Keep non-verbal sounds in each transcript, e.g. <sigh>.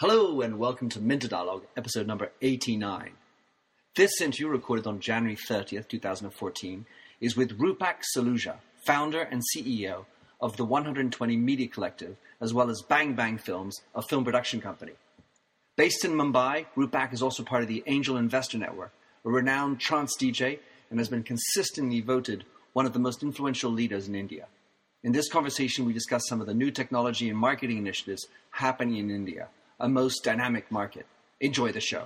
Hello and welcome to Minter Dialogue, episode number 89. This interview, recorded on January 30th, 2014, is with Roopak Saluja, founder and CEO of the 120 Media Collective, as well as Bang Bang Films, a film production company. Based in Mumbai, Roopak is also part of the Angel Investor Network, a renowned trance DJ, and has been consistently voted one of the most influential leaders in India. In this conversation, we discuss some of the new technology and marketing initiatives happening in India, a most dynamic market. Enjoy the show.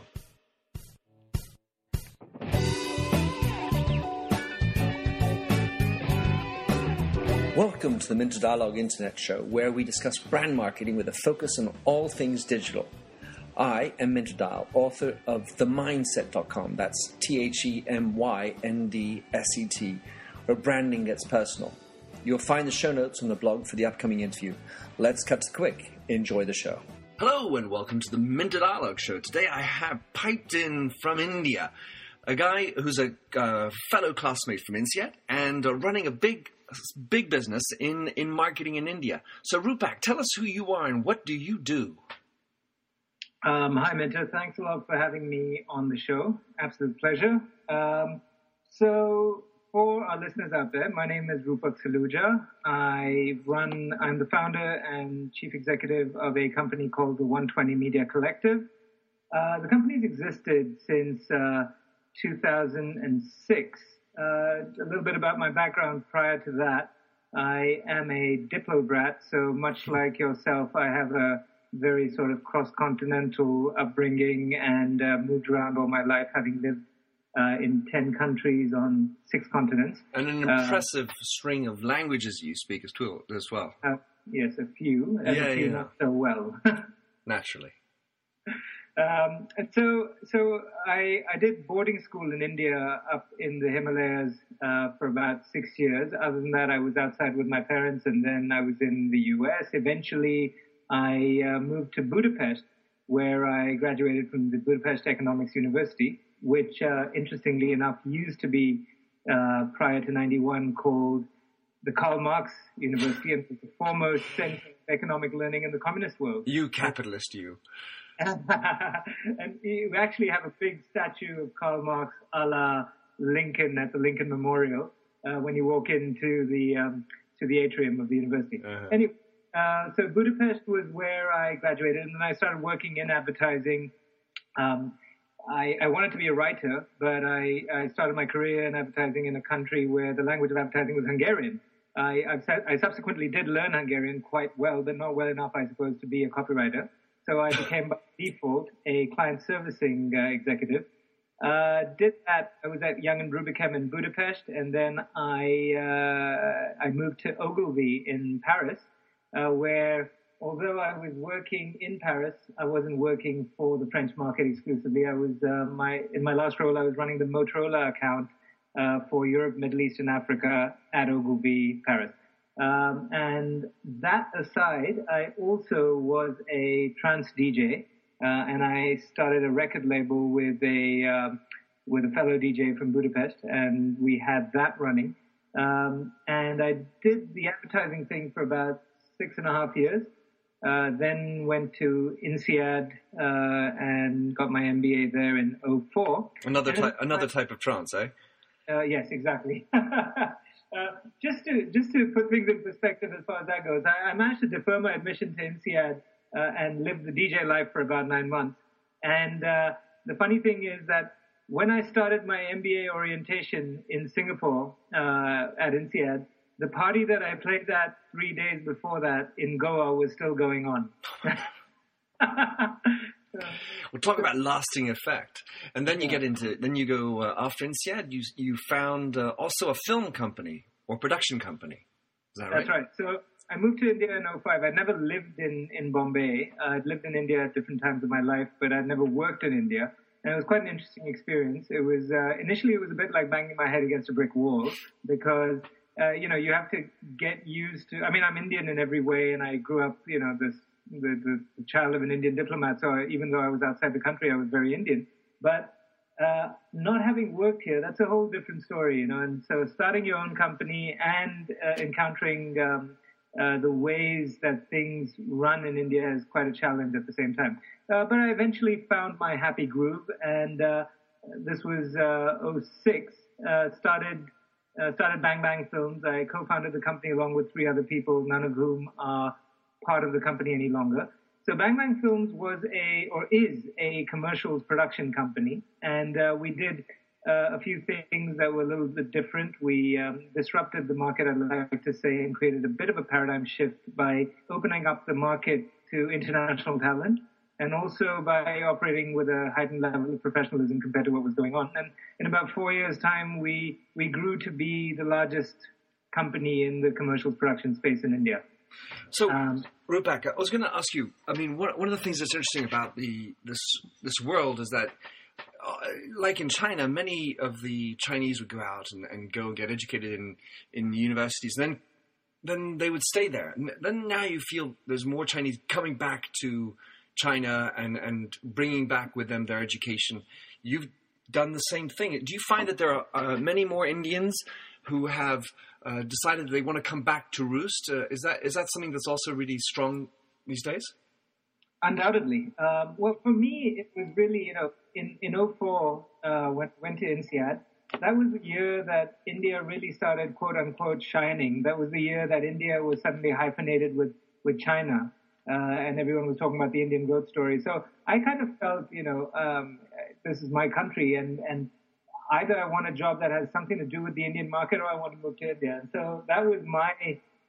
Welcome to the Minter Dialogue Internet Show, where we discuss brand marketing with a focus on all things digital. I am Minter Dial, author of TheMyndset.com. That's T H E M Y N D S E T, where branding gets personal. You'll find the show notes on the blog for the upcoming interview. Let's cut to quick. Enjoy the show. Hello and welcome to the Minter Dialogue Show. Today I have piped in from India a guy who's a uh, fellow classmate from INSEAD and uh, running a big, big business in, in marketing in India. So Roopak, tell us who you are and what do you do? Um, hi, Minter. Thanks a lot for having me on the show. Absolute pleasure. Um, so, for our listeners out there, my name is Roopak Saluja. I run, I'm the founder and chief executive of a company called the 120 Media Collective. Uh, the company's existed since uh, 2006. Uh, a little bit about my background prior to that. I am a Diplo brat, so much like yourself, I have a very sort of cross-continental upbringing and uh, moved around all my life, having lived uh, in 10 countries on six continents. And an Uh, impressive string of languages you speak as well. As well. Uh, yes, a few, and Yeah, a few yeah. not so well. <laughs> Naturally. um, and so, so I, I did boarding school in India up in the Himalayas uh, for about six years. Other than that, I was outside with my parents, and then I was in the U.S. Eventually, I uh, moved to Budapest, where I graduated from the Budapest Economics University, which, uh, interestingly enough, used to be uh, prior to '91 called the Karl Marx University, and was the foremost center of economic learning in the communist world. You capitalist, you. <laughs> and we actually have a big statue of Karl Marx a la Lincoln at the Lincoln Memorial uh, when you walk into the um, to the atrium of the university. Uh-huh. Anyway, uh, so Budapest was where I graduated, and then I started working in advertising. Um, I, I wanted to be a writer, but I, I started my career in advertising in a country where the language of advertising was Hungarian. I, I subsequently did learn Hungarian quite well, but not well enough, I suppose, to be a copywriter. So I became by default a client servicing uh, executive. Uh, did that. I was at Young and Rubicam in Budapest, and then I uh, I moved to Ogilvy in Paris, uh, where although I was working in Paris, I wasn't working for the French market exclusively. I was uh, my in my last role, I was running the Motorola account uh, for Europe, Middle East, and Africa at Ogilvy, Paris. Um, and that aside, I also was a trance DJ, uh, and I started a record label with a um, with a fellow DJ from Budapest, and we had that running. Um, and I did the advertising thing for about six and a half years. Uh, then went to INSEAD uh, and got my MBA there in 04. Another type, another type of trance, eh? uh, yes, exactly. <laughs> uh, just to just to put things in perspective as far as that goes, I, I managed to defer my admission to INSEAD uh, and live the DJ life for about nine months. And uh, the funny thing is that when I started my MBA orientation in Singapore uh, at INSEAD, the party that I played at three days before that in Goa was still going on. <laughs> We'll talk about lasting effect, and then you get into then you go uh, after INSEAD. You you found uh, also a film company or production company. Is that That's right. So I moved to India in 05. I'd never lived in, in Bombay. Uh, I'd lived in India at different times of my life, but I'd never worked in India. And it was quite an interesting experience. It was, uh, initially it was a bit like banging my head against a brick wall because, uh, you know, you have to get used to, I mean, I'm Indian in every way and I grew up, you know, this, the, the, child of an Indian diplomat. So even though I was outside the country, I was very Indian. But uh, not having worked here, that's a whole different story, you know. And so starting your own company and uh, encountering um, uh, the ways that things run in India is quite a challenge at the same time. Uh, but I eventually found my happy groove, and uh, this was uh, 06. Uh, started uh, started Bang Bang Films. I co-founded the company along with three other people, none of whom are part of the company any longer. So Bang Bang Films was a or is a commercials production company, and uh, we did uh, a few things that were a little bit different. We um, disrupted the market, I'd like to say, and created a bit of a paradigm shift by opening up the market to international talent and also by operating with a heightened level of professionalism compared to what was going on. And in about four years' time, we, we grew to be the largest company in the commercial production space in India. So, um, Rebecca, I was going to ask you. I mean, one, one of the things that's interesting about the this this world is that, uh, like in China, many of the Chinese would go out and, and go and get educated in in universities. And then then they would stay there. And then now you feel there's more Chinese coming back to China and, and bringing back with them their education. You've done the same thing. Do you find that there are uh, many more Indians who have uh, decided they want to come back to Roost? Uh, is that is that something that's also really strong these days? Undoubtedly. Um, well, for me, it was really, you know, in, in 04, uh, when went to INSEAD, that was the year that India really started, quote unquote, shining. That was the year that India was suddenly hyphenated with, with China uh, and everyone was talking about the Indian growth story. So I kind of felt, you know, um, this is my country, and and either I want a job that has something to do with the Indian market, or I want to move to India. And so that was my.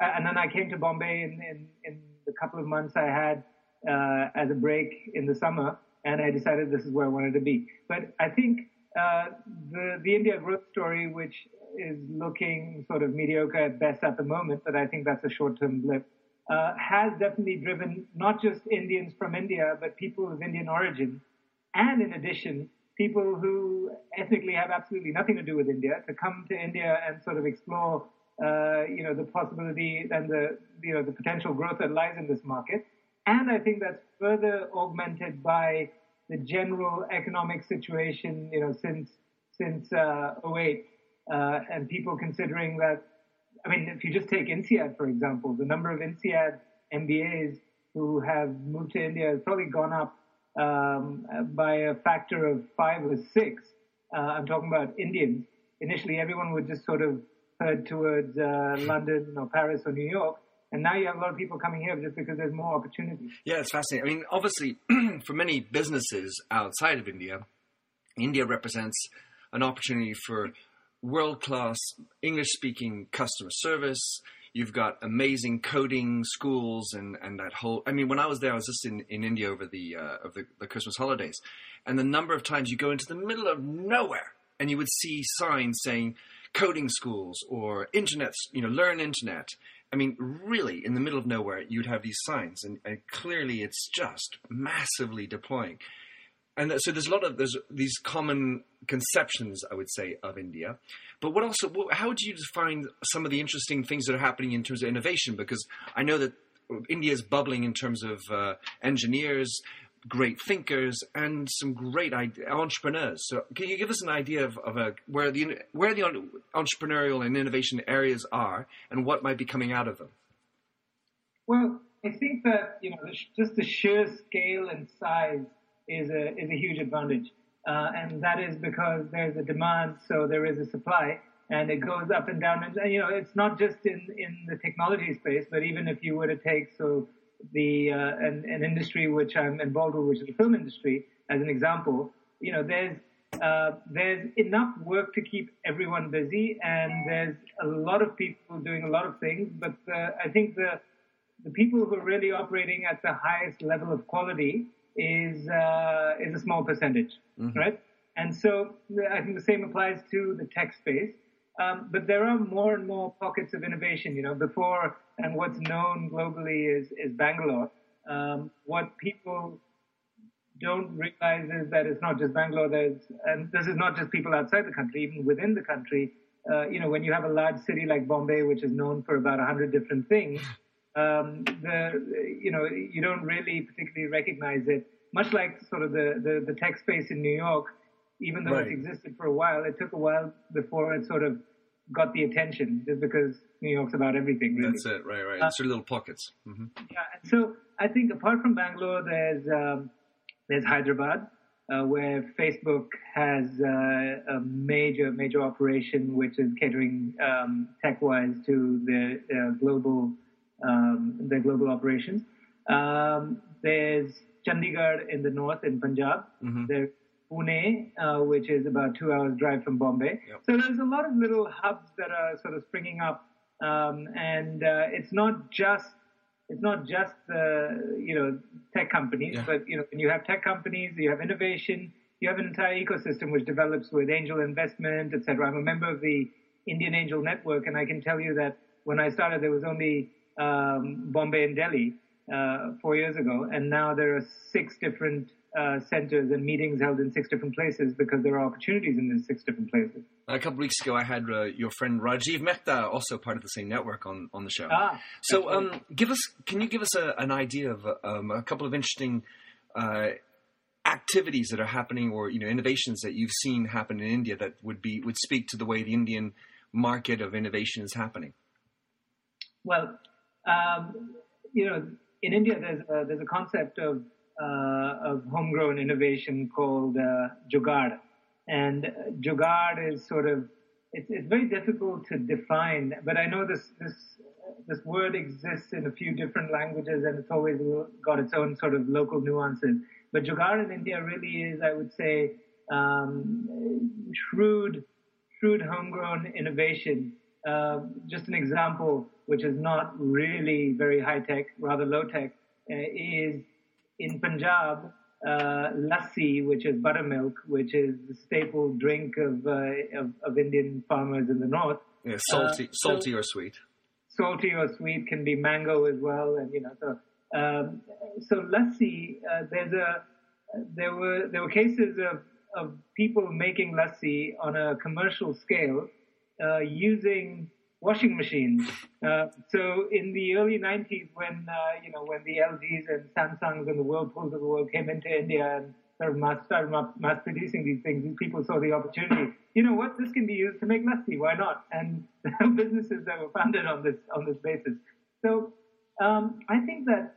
Uh, and then I came to Bombay in in, in the couple of months I had uh, as a break in the summer, and I decided this is where I wanted to be. But I think uh, the the India growth story, which is looking sort of mediocre at best at the moment, but I think that's a short-term blip uh, has definitely driven not just Indians from India, but people of Indian origin, and in addition, people who ethnically have absolutely nothing to do with India to come to India and sort of explore, uh, you know, the possibility and the, you know, the potential growth that lies in this market. And I think that's further augmented by the general economic situation, you know, since since uh, 08, uh, and people considering that I mean, if you just take INSEAD, for example, the number of INSEAD MBAs who have moved to India has probably gone up um, by a factor of five or six. Uh, I'm talking about Indians. Initially, everyone would just sort of head towards uh, London or Paris or New York. And now you have a lot of people coming here just because there's more opportunities. Yeah, it's fascinating. I mean, obviously, <clears throat> for many businesses outside of India, India represents an opportunity for world class English speaking customer service. You've got amazing coding schools and, and that whole. I mean, when I was there, I was just in, in India over the uh, of the, the Christmas holidays, and the number of times you go into the middle of nowhere and you would see signs saying coding schools or internet, you know, learn internet. I mean, really, in the middle of nowhere, you'd have these signs, and, and clearly, it's just massively deploying and so there's a lot of there's these common conceptions, I would say, of India. But what also, how do you define some of the interesting things that are happening in terms of innovation? Because I know that India is bubbling in terms of uh, engineers, great thinkers, and some great entrepreneurs. So, can you give us an idea of, of a, where the where the entrepreneurial and innovation areas are, and what might be coming out of them? Well, I think that you know just the sheer scale and size is a is a huge advantage, uh, and that is because there's a demand, so there is a supply, and it goes up and down. And you know, it's not just in in the technology space, but even if you were to take so the uh, an, an industry which I'm involved with, which is the film industry, as an example, you know, there's uh, there's enough work to keep everyone busy, and there's a lot of people doing a lot of things. But uh, I think the the people who are really operating at the highest level of quality is uh, is a small percentage, mm-hmm. right? And so I think the same applies to the tech space. Um, but there are more and more pockets of innovation. You know, before and what's known globally is is Bangalore. Um, what people don't realize is that it's not just Bangalore. There's and this is not just people outside the country, even within the country. Uh, you know, when you have a large city like Bombay, which is known for about a hundred different things, um, the you know you don't really particularly recognize it. Much like sort of the, the, the tech space in New York, even though right. it existed for a while, it took a while before it sort of got the attention just because New York's about everything. Really. That's it, right, right. Uh, it's your little pockets. Mm-hmm. Yeah, and so I think apart from Bangalore, there's um, there's Hyderabad, uh, where Facebook has uh, a major major operation which is catering um, tech-wise to the uh, global um, the global operations. Um, there's Chandigarh in the north in Punjab. Mm-hmm. There's Pune, uh, which is about two hours drive from Bombay. Yep. So there's a lot of little hubs that are sort of springing up, um, and uh, it's not just it's not just the you know tech companies, yeah. but you know when you have tech companies, you have innovation, you have an entire ecosystem which develops with angel investment, etc. I'm a member of the Indian Angel Network, and I can tell you that when I started, there was only um, Bombay and Delhi uh, four years ago, and now there are six different uh, centers and meetings held in six different places because there are opportunities in these six different places. A couple weeks ago, I had uh, your friend Rajiv Mehta, also part of the same network, on, on the show. Ah, so, um, give us, can you give us a, an idea of um, a couple of interesting uh, activities that are happening, or you know, innovations that you've seen happen in India that would be would speak to the way the Indian market of innovation is happening? Well, um, you know, in India, there's a, there's a concept of uh, of homegrown innovation called uh. And Jugaad is sort of, it's, it's very difficult to define, but I know this, this, this word exists in a few different languages and it's always got its own sort of local nuances. But Jugaad in India really is, I would say, um, shrewd, shrewd homegrown innovation. Uh, just an example, which is not really very high tech, rather low tech, uh, is in Punjab, uh, lassi, which is buttermilk, which is the staple drink of, uh, of, of Indian farmers in the north. Yeah, salty, uh, salty so, or sweet. Salty or sweet can be mango as well, and you know so. Um, so lassi, uh, there's a there were there were cases of of people making lassi on a commercial scale uh, using washing machines. Uh, so in the early 90s, when uh, you know when the LGs and Samsungs and the Whirlpools of the world came into India and sort of mass, started mass producing these things, these people saw the opportunity. You know what? This can be used to make lassi. Why not? And <laughs> businesses that were founded on this on this basis. So um, I think that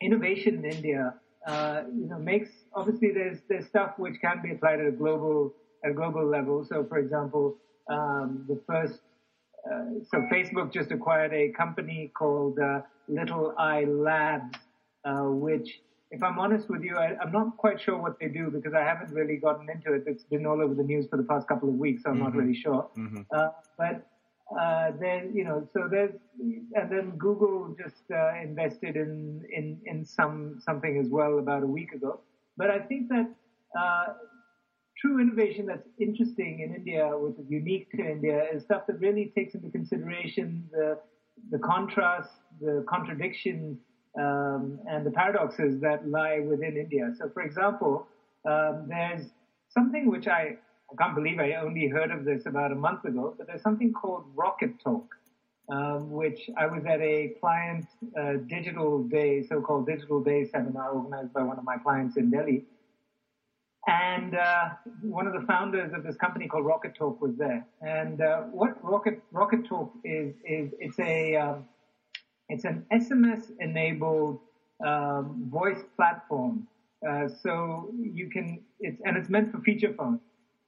innovation in India, uh, you know, makes obviously there's there's stuff which can be applied at a global at a global level. So, for example, um, the first uh, so Facebook just acquired a company called uh, Little Eye Labs, uh, which, if I'm honest with you, I, am not quite sure what they do because I haven't really gotten into it. It's been all over the news for the past couple of weeks, so I'm mm-hmm. not really sure. Mm-hmm. Uh, but uh, then, you know, so there's, and then Google just uh, invested in, in in some something as well about a week ago. But I think that true innovation that's interesting in India, which is unique to India, is stuff that really takes into consideration the the contrast, the contradictions, um, and the paradoxes that lie within India. So, for example, um, there's something which I, I can't believe I only heard of this about a month ago, but there's something called Rocket Talk. Um, which I was at a client uh, digital day, so-called digital day seminar organized by one of my clients in Delhi. And uh, one of the founders of this company called Rocket Talk was there. And uh, what Rocket Rocket Talk is is it's a um, it's an SMS enabled um, voice platform. Uh, so you can it's and it's meant for feature phones.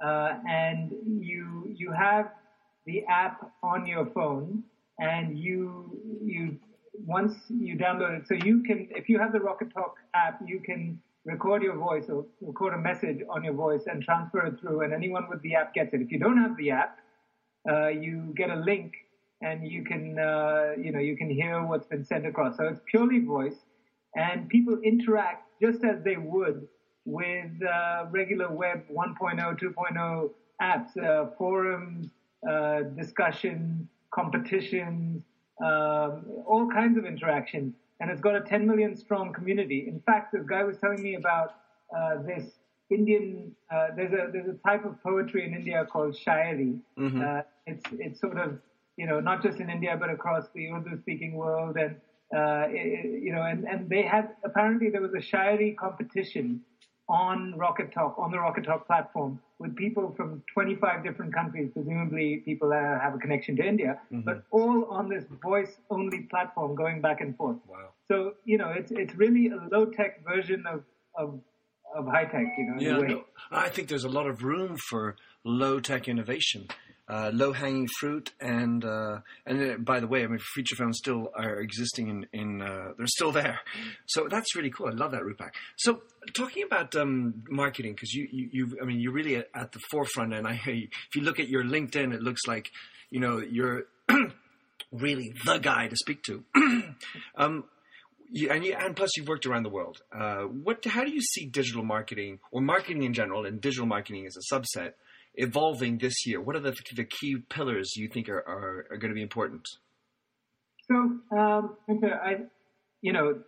Uh, and you you have the app on your phone, and you you once you download it, so you can if you have the Rocket Talk app, you can record your voice or record a message on your voice and transfer it through, and anyone with the app gets it. If you don't have the app, uh, you get a link and you can, uh, you know, you can hear what's been sent across. So it's purely voice, and people interact just as they would with uh, regular web 1.0, 2.0 apps, uh, forums, uh, discussion, competitions, um, all kinds of interactions and it's got a 10 million strong community. In fact, this guy was telling me about uh, this Indian. Uh, there's a there's a type of poetry in India called shairi. Mm-hmm. Uh, it's it's sort of you know not just in India but across the Urdu-speaking world, and uh, it, you know, and and they had apparently there was a shairi competition on Rocket Talk, on the Rocket Talk platform, with people from 25 different countries, presumably people that have a connection to India, mm-hmm. but all on this voice-only platform, going back and forth. Wow! So you know, it's it's really a low-tech version of of of high tech. You know, yeah. No, I think there's a lot of room for low-tech innovation uh, low hanging fruit, and uh, and uh, by the way, I mean feature films still are existing in in uh, they're still there, so that's really cool. I love that Roopak. So talking about um, marketing, because you, you you I mean you're really at, at the forefront, and I <laughs> if you look at your LinkedIn, it looks like you know you're <clears throat> really the guy to speak to. <clears throat> um, you, and, you, and, plus, you've worked around the world. Uh, what? How do you see digital marketing or marketing in general, and digital marketing as a subset, evolving this year? What are the, the key pillars you think are, are, are going to be important? So, um, I, you know,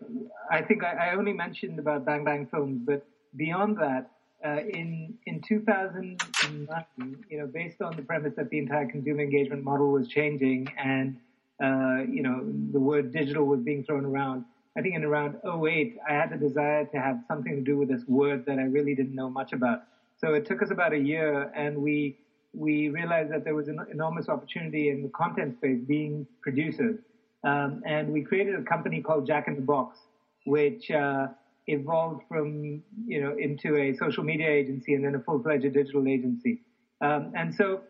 I think I, I, only mentioned about Bang Bang Films, but beyond that, uh, in in 2009, you know, based on the premise that the entire consumer engagement model was changing, and uh, you know, the word digital was being thrown around. I think in around 08, I had the desire to have something to do with this word that I really didn't know much about. So it took us about a year, and we we realized that there was an enormous opportunity in the content space, being producers, um, and we created a company called Jack in the Box, which uh, evolved from you know into a social media agency and then a full-fledged digital agency. Um, and so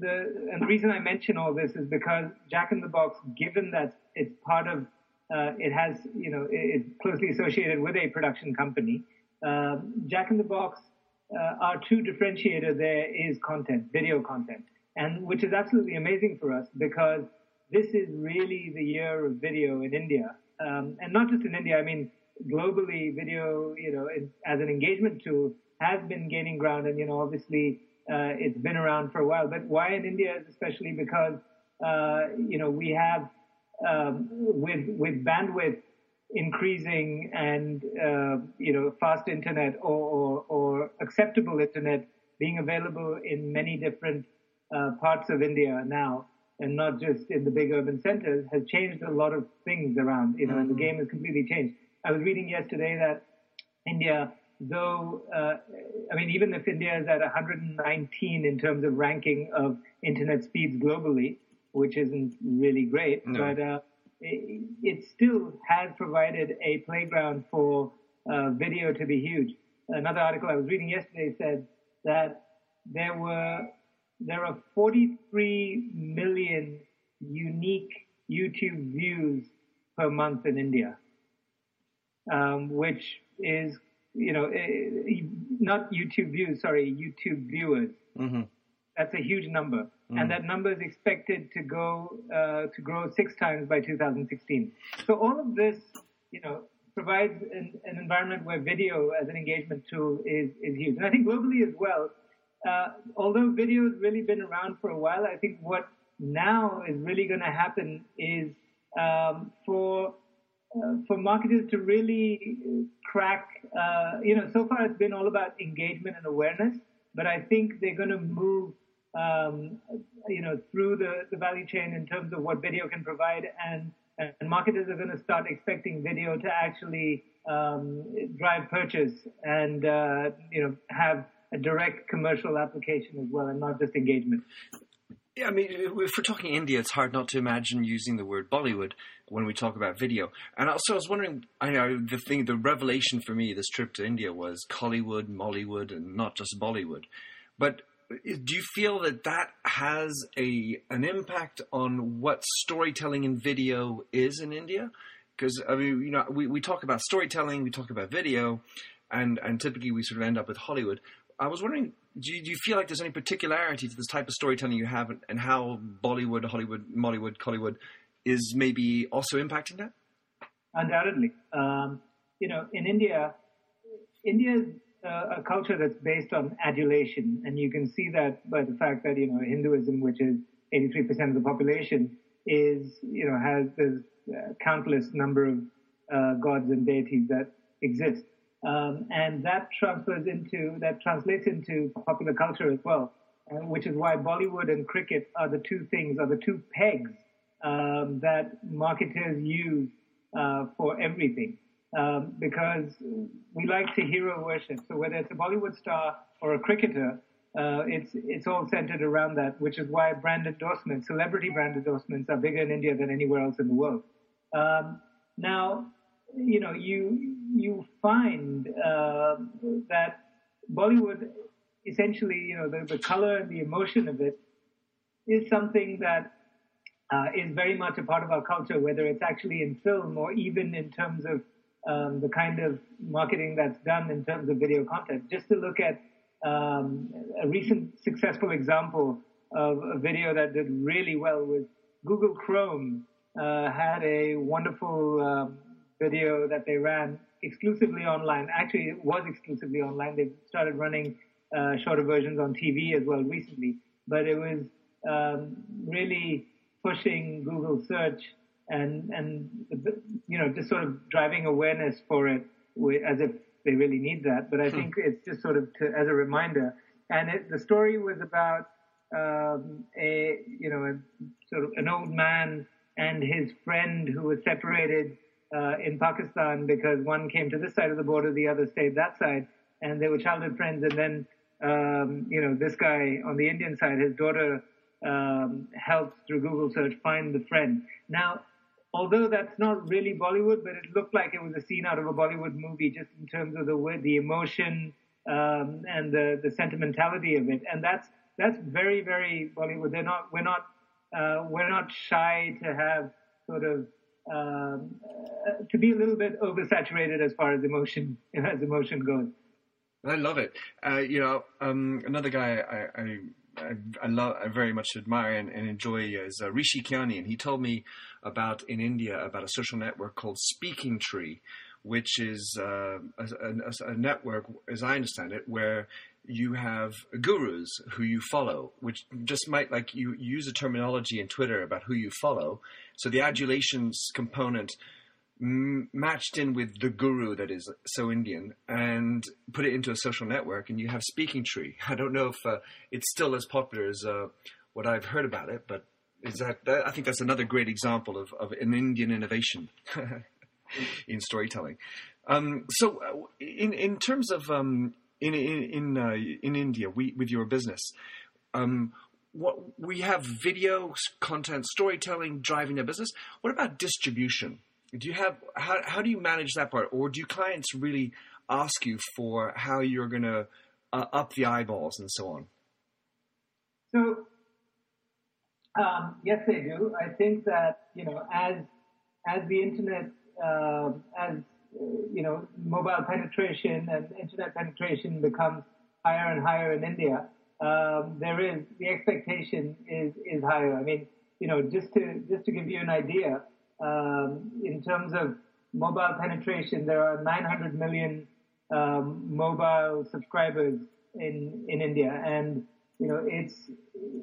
the and the reason I mention all this is because Jack in the Box, given that it's part of uh, it has you know it's closely associated with a production company. Um, Jack in the Box uh, our true differentiator there is content, video content, and which is absolutely amazing for us because this is really the year of video in India, um, and not just in India. I mean, globally, video, you know, as an engagement tool has been gaining ground, and you know, obviously, uh, it's been around for a while. But why in India, especially because uh, you know we have um, with with bandwidth increasing and uh, you know fast internet or, or, or, acceptable internet being available in many different uh, parts of India now, and not just in the big urban centers, has changed a lot of things around. You know, mm-hmm. and the mm-hmm. game has completely changed. I was reading yesterday that India, though, uh, I mean, even if India is at 119 in terms of ranking of internet speeds globally, which isn't really great, no. but it still has provided a playground for uh, video to be huge. Another article I was reading yesterday said that there were there are 43 million unique YouTube views per month in India, um, which is you know eh, not YouTube views, sorry, YouTube viewers. Mm-hmm. That's a huge number mm. and that number is expected to go uh, to grow six times by 2016. So all of this, you know, provides an, an, environment where video as an engagement tool is is huge, and I think globally as well. Uh, although video has really been around for a while, I think what now is really going to happen is um, for uh, for marketers to really crack. Uh, you know, so far it's been all about engagement and awareness, but I think they're going to move um, you know, through the, the value chain in terms of what video can provide, and, and marketers are going to start expecting video to actually um, drive purchase and uh, you know have a direct commercial application as well, and not just engagement. Yeah, I mean, if we're talking India, it's hard not to imagine using the word Bollywood when we talk about video. And also, I was wondering, I know the thing, the revelation for me this trip to India was Kollywood, Mollywood, and not just Bollywood. But do you feel that that has a an impact on what storytelling in video is in India? Because I mean, you know, we, we talk about storytelling, we talk about video, and and typically we sort of end up with Hollywood. I was wondering, do you, do you feel like there's any particularity to this type of storytelling you have, and, and how Bollywood, Hollywood, Mollywood, Kollywood is maybe also impacting that? Undoubtedly, um, you know, in India, India a culture that's based on adulation, and you can see that by the fact that you know Hinduism, which is 83% of the population, is you know has this uh, countless number of uh, gods and deities that exist, um, and that transfers into that translates into popular culture as well, uh, which is why Bollywood and cricket are the two things, are the two pegs um, that marketers use uh, for everything. Um, because we like to hero worship. So whether it's a Bollywood star or a cricketer, uh, it's it's all centered around that, which is why brand endorsements, celebrity brand endorsements, are bigger in India than anywhere else in the world. Um, now, you know, you you find uh, that Bollywood, essentially, you know, the, the color and the emotion of it is something that uh, is very much a part of our culture, whether it's actually in film or even in terms of um, the kind of marketing that's done in terms of video content. Just to look at um, a recent successful example of a video that did really well was Google Chrome uh, had a wonderful um, video that they ran exclusively online. Actually, it was exclusively online. They started running uh, shorter versions on TV as well recently, but it was um, really pushing Google search and and you know just sort of driving awareness for it as if they really need that. But I hmm. think it's just sort of to, as a reminder. And it, the story was about um, a you know a, sort of an old man and his friend who was separated uh, in Pakistan because one came to this side of the border, the other stayed that side, and they were childhood friends. And then um, you know this guy on the Indian side, his daughter um, helps through Google search find the friend. Now although that's not really Bollywood, but it looked like it was a scene out of a Bollywood movie, just in terms of the the emotion um, and the the sentimentality of it, and that's that's very very Bollywood. They're not we're not uh, we're not shy to have sort of um, uh, to be a little bit oversaturated as far as emotion <laughs> as emotion goes. I love it. Uh, you know, um, another guy I, I I, I, love, I very much admire and, and enjoy is uh, Rishi Khiani, and he told me about in India about a social network called Speaking Tree, which is uh, a, a, a, network, as I understand it, where you have gurus who you follow, which just might like you use a terminology in Twitter about who you follow. So the adulations component matched in with the guru that is so Indian and put it into a social network, and you have Speaking Tree. <laughs> I don't know if uh, it's still as popular as uh, what I've heard about it, but is that, that, I think that's another great example of, of an Indian innovation <laughs> in storytelling. Um, so, uh, in in terms of um, in in in, uh, in India, we, with your business. Um, what we have video content storytelling driving their business. What about distribution? Do you have how how do you manage that part, or do clients really ask you for how you're going to uh, up the eyeballs and so on? So um, yes, they do. I think that you know as as the internet uh, as you know mobile penetration and internet penetration becomes higher and higher in India, um, there is the expectation is is higher. I mean, you know, just to just to give you an idea, um, in terms of mobile penetration, there are 900 million um, mobile subscribers in in India, and you know it's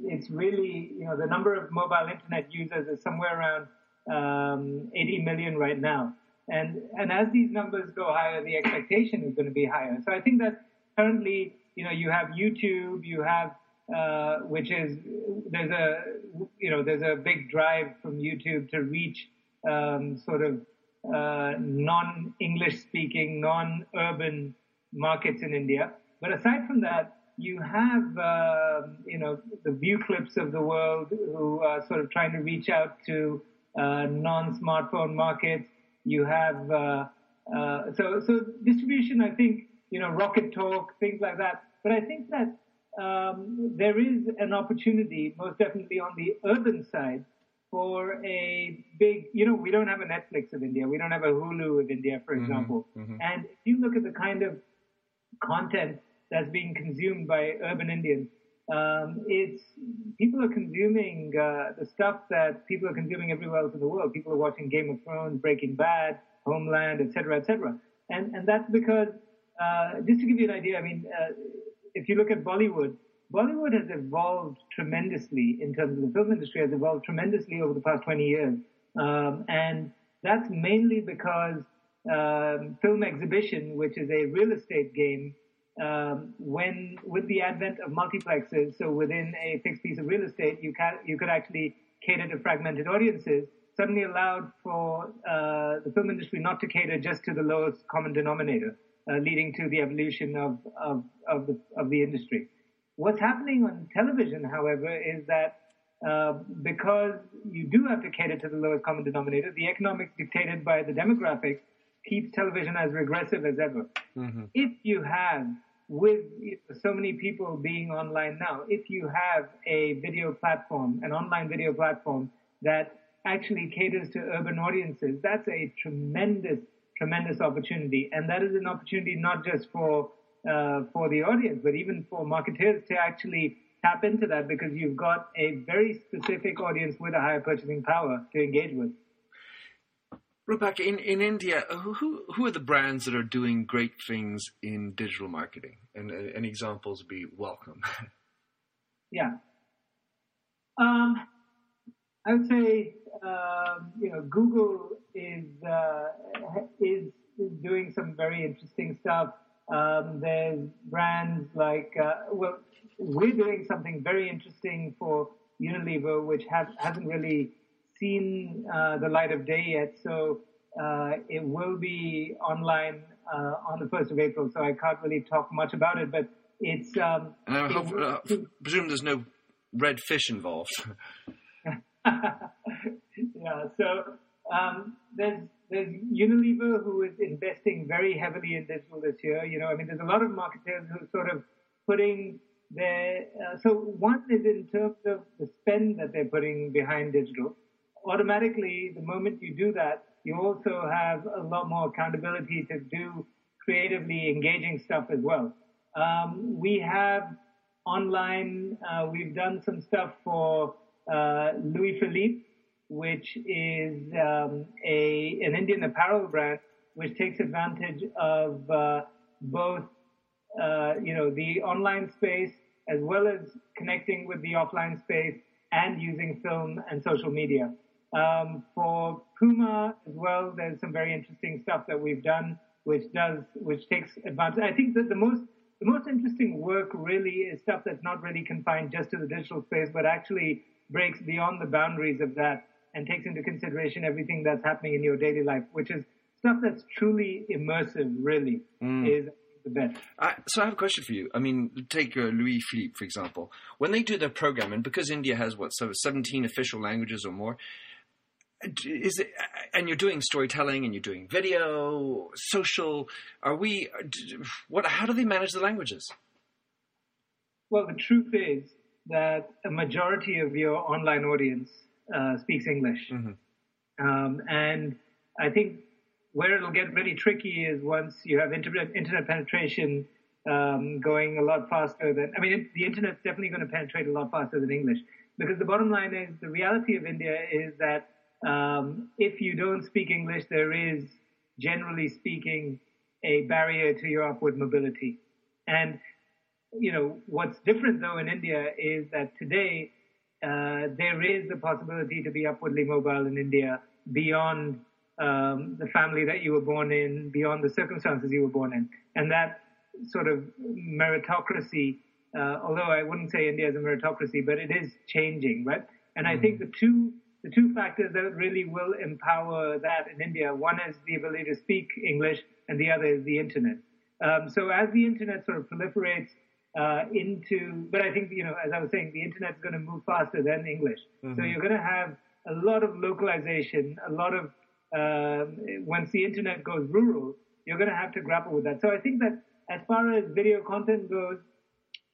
it's really you know the number of mobile internet users is somewhere around um, 80 million right now, and and as these numbers go higher, the expectation is going to be higher. So I think that currently you know you have YouTube, you have uh, which is there's a you know there's a big drive from YouTube to reach um, sort of uh, non-English speaking, non-urban markets in India. But aside from that, you have, uh, you know, the Vuclips of the world who are sort of trying to reach out to uh, non-smartphone markets. You have, uh, uh, so, so distribution, I think, you know, Rocket Talk, things like that. But I think that um, there is an opportunity, most definitely on the urban side, for a big, you know, we don't have a Netflix of India. We don't have a Hulu of India, for mm-hmm, example. Mm-hmm. And if you look at the kind of content that's being consumed by urban Indians, um, it's people are consuming uh, the stuff that people are consuming everywhere else in the world. People are watching Game of Thrones, Breaking Bad, Homeland, etc., etc. And and that's because uh, just to give you an idea, I mean, uh, if you look at Bollywood, Bollywood has evolved tremendously in terms of the film industry has evolved tremendously over the past 20 years. Um, and that's mainly because um, film exhibition, which is a real estate game, um, when with the advent of multiplexes, so within a fixed piece of real estate, you can you could actually cater to fragmented audiences. suddenly allowed for uh, the film industry not to cater just to the lowest common denominator, uh, leading to the evolution of, of, of, the, of the industry. What's happening on television, however, is that uh, because you do have to cater to the lowest common denominator, the economics dictated by the demographics keeps television as regressive as ever. Mm-hmm. If you have, with so many people being online now, if you have a video platform, an online video platform that actually caters to urban audiences, that's a tremendous, tremendous opportunity. And that is an opportunity not just for uh, for the audience, but even for marketers to actually tap into that because you've got a very specific audience with a higher purchasing power to engage with. Roopak, in, in India, who who are the brands that are doing great things in digital marketing? And uh, any examples would be welcome. <laughs> yeah. Um, I would say, uh, you know, Google is, uh, is, is doing some very interesting stuff. Um, there's brands like, uh, well, we're doing something very interesting for Unilever, which have, hasn't really seen uh, the light of day yet. So uh, it will be online uh, on the 1st of April. So I can't really talk much about it, but it's. Um, and I hope, uh, presume there's no red fish involved. <laughs> yeah. So um, there's there's Unilever who is investing very heavily in digital this year. You know, I mean, there's a lot of marketers who are sort of putting their uh, so one is in terms of the spend that they're putting behind digital. Automatically, the moment you do that, you also have a lot more accountability to do creatively engaging stuff as well. Um, we have online, uh, we've done some stuff for uh, Louis Philippe, which is um, a an Indian apparel brand, which takes advantage of uh, both uh, you know the online space as well as connecting with the offline space and using film and social media. Um, for Puma as well, there's some very interesting stuff that we've done, which does which takes advantage. I think that the most the most interesting work really is stuff that's not really confined just to the digital space, but actually breaks beyond the boundaries of that and takes into consideration everything that's happening in your daily life, which is stuff that's truly immersive, really, mm. is the best. Uh, so I have a question for you. I mean, take uh, Louis Philippe, for example. When they do their program, and because India has, what, 17 official languages or more, is it, and you're doing storytelling and you're doing video, social, are we, what, how do they manage the languages? Well, the truth is, that a majority of your online audience uh, speaks English. Mm-hmm. Um, and I think where it'll get really tricky is once you have internet, internet penetration um, going a lot faster than, I mean, the internet's definitely going to penetrate a lot faster than English. Because the bottom line is the reality of India is that um, if you don't speak English, there is, generally speaking, a barrier to your upward mobility. And you know, what's different though in India is that today there is the possibility to be upwardly mobile in India beyond um, the family that you were born in, beyond the circumstances you were born in, and that sort of meritocracy. Uh, although I wouldn't say India is a meritocracy, but it is changing, right? And mm-hmm. I think the two the two factors that really will empower that in India, one is the ability to speak English, and the other is the internet. Um, so as the internet sort of proliferates uh, into, but I think, you know, as I was saying, the internet's going to move faster than English. Mm-hmm. So you're going to have a lot of localization, a lot of, uh, once the internet goes rural, you're going to have to grapple with that. So I think that as far as video content goes,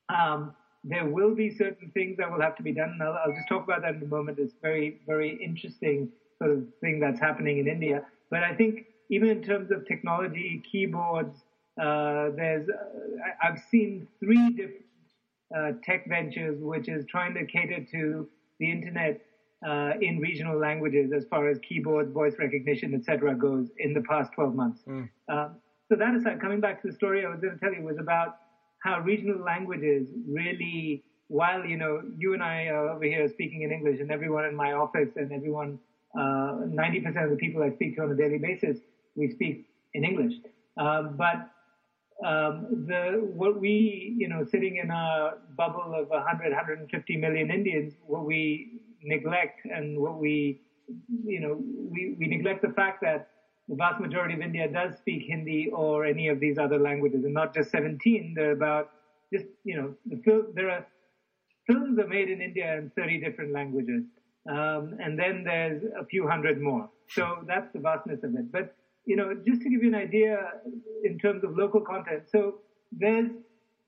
um, there will be certain things that will have to be done. And I'll, I'll just talk about that in a moment. It's very, very interesting sort of thing that's happening in India. But I think even in terms of technology, keyboards, uh, there's, uh, I've seen three different uh, tech ventures which is trying to cater to the internet uh, in regional languages as far as keyboards, voice recognition, etc. goes in the past 12 months. Mm. so that aside, coming back to the story I was going to tell you was about how regional languages really, while you know you and I are over here speaking in English, and everyone in my office and everyone, 90% of the people I speak to on a daily basis, we speak in English. Um, but um, the what we you know sitting in a bubble of 100 150 million Indians what we neglect and what we you know, we, we neglect the fact that the vast majority of India does speak Hindi or any of these other languages, and not just 17. There are about just you know the film. There are films are made in India in 30 different languages, um, and then there's a few hundred more. So that's the vastness of it. But you know, just to give you an idea in terms of local content, so there's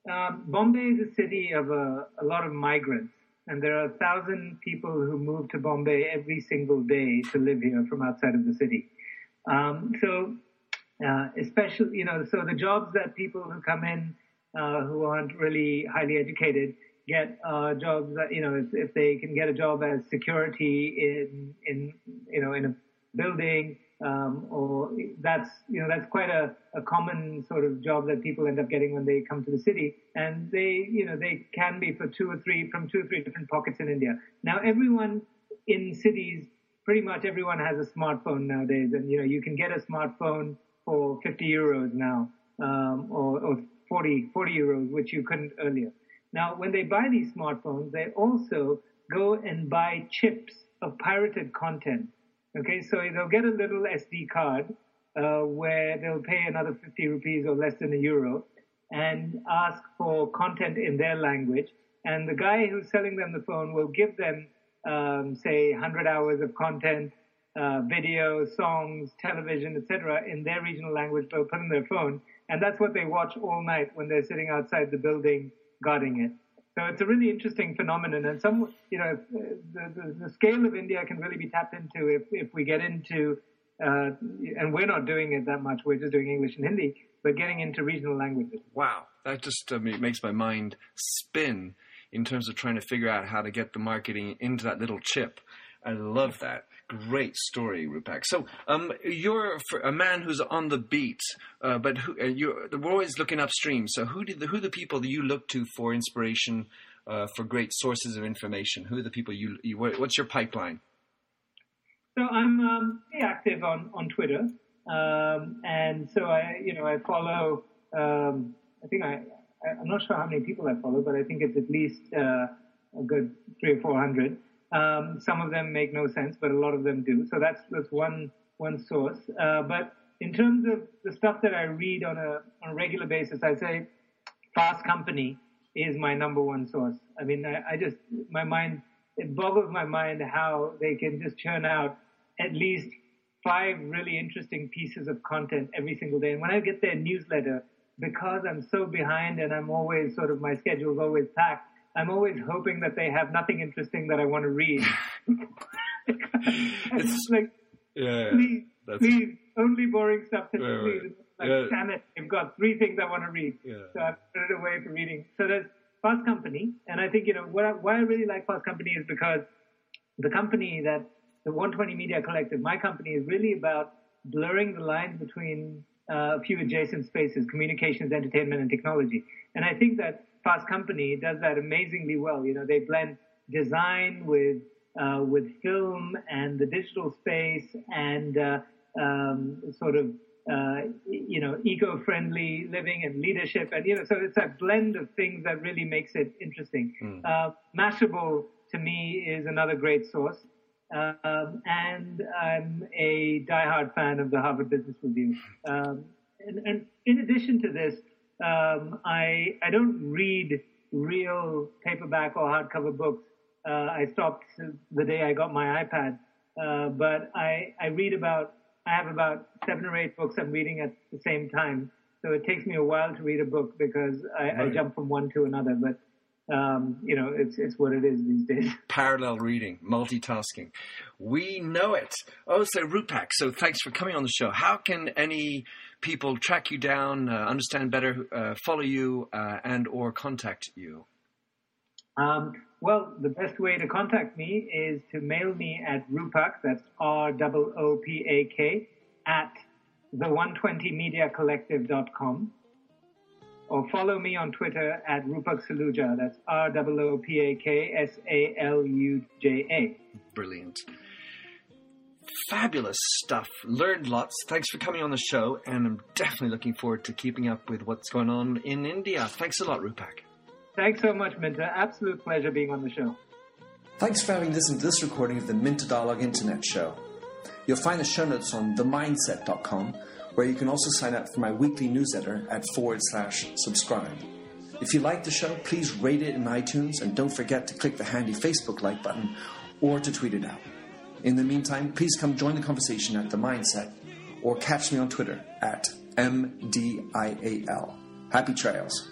um, Bombay is a city of a, a lot of migrants, and there are a thousand people who move to Bombay every single day to live here from outside of the city. Um, so, uh, especially, you know, so the jobs that people who come in uh, who aren't really highly educated get uh, jobs that, you know, if, if, they can get a job as security in, in you know, in a building, um, or that's, you know, that's quite a, a common sort of job that people end up getting when they come to the city. And they, you know, they can be for two or three, from two or three different pockets in India. Now, everyone in cities pretty much everyone has a smartphone nowadays, and you know you can get a smartphone for 50 euros now, um, or, or 40 40 euros, which you couldn't earlier. Now, when they buy these smartphones, they also go and buy chips of pirated content. Okay, so they'll get a little SD card uh, where they'll pay another 50 rupees or less than a euro and ask for content in their language. And the guy who's selling them the phone will give them um, say 100 hours of content, uh, video, songs, television, etc., in their regional language they'll put in their phone, and that's what they watch all night when they're sitting outside the building guarding it. So it's a really interesting phenomenon, and some, you know, the, the, the scale of India can really be tapped into if, if we get into, uh, and we're not doing it that much. We're just doing English and Hindi, but getting into regional languages. Wow, that just uh, makes my mind spin in terms of trying to figure out how to get the marketing into that little chip. I love that. Great story, Roopak. So, um, you're a man who's on the beat, uh, but who, uh, you're, we're always looking upstream. So, who did the, who are the people that you look to for inspiration, uh, for great sources of information? Who are the people you, you what's your pipeline? So, I'm um, pretty active on on Twitter, um, and so I, you know, I follow. Um, I think I I'm not sure how many people I follow, but I think it's at least uh, a good three or four hundred. Um, some of them make no sense, but a lot of them do. So that's that's one one source. Uh, but in terms of the stuff that I read on a on a regular basis, I say Fast Company is my number one source. I mean, I, I just my mind it boggles my mind how they can just churn out at least five really interesting pieces of content every single day. And when I get their newsletter, because I'm so behind and I'm always sort of my schedule's always packed. I'm always hoping that they have nothing interesting that I want to read. <laughs> it's like, yeah, please, please, only boring stuff to right, read. Right. Like, yeah. damn it, I've got three things I want to read. Yeah. So I've put it away for reading. So there's Fast Company, and I think, you know, what I, why I really like Fast Company is because the company that, the 120 Media Collective, my company is really about blurring the lines between uh, a few adjacent spaces, communications, entertainment, and technology. And I think that Fast Company does that amazingly well. You know, they blend design with uh, with film and the digital space and uh, um, sort of uh, you know eco-friendly living and leadership and you know so it's a blend of things that really makes it interesting. Mm. Mashable to me is another great source. Um, and I'm a diehard fan of the Harvard Business Review. Um, and, and, in addition to this, um, I I don't read real paperback or hardcover books. Uh, I stopped the day I got my iPad, uh, but I I read about I have about seven or eight books I'm reading at the same time. So it takes me a while to read a book because I, right. I jump from one to another. But um, you know, it's it's what it is these days. <laughs> Parallel reading, multitasking. We know it. Oh, so Roopak, so thanks for coming on the show. How can any people track you down, uh, understand better, uh, follow you, uh, and or contact you? Um, well, the best way to contact me is to mail me at Roopak, that's R O O P A K, at the120mediacollective.com or follow me on Twitter at Roopak Saluja. That's R O O P A K S A L U J A. Brilliant. Fabulous stuff. Learned lots. Thanks for coming on the show, and I'm definitely looking forward to keeping up with what's going on in India. Thanks a lot, Roopak. Thanks so much, Minter. Absolute pleasure being on the show. Thanks for having listened to this recording of the Minter Dialogue Internet Show. You'll find the show notes on themyndset.com, where you can also sign up for my weekly newsletter at forward slash subscribe. If you like the show, please rate it in iTunes and don't forget to click the handy Facebook like button or to tweet it out. In the meantime, please come join the conversation at The Myndset or catch me on Twitter at MDIAL. Happy trails.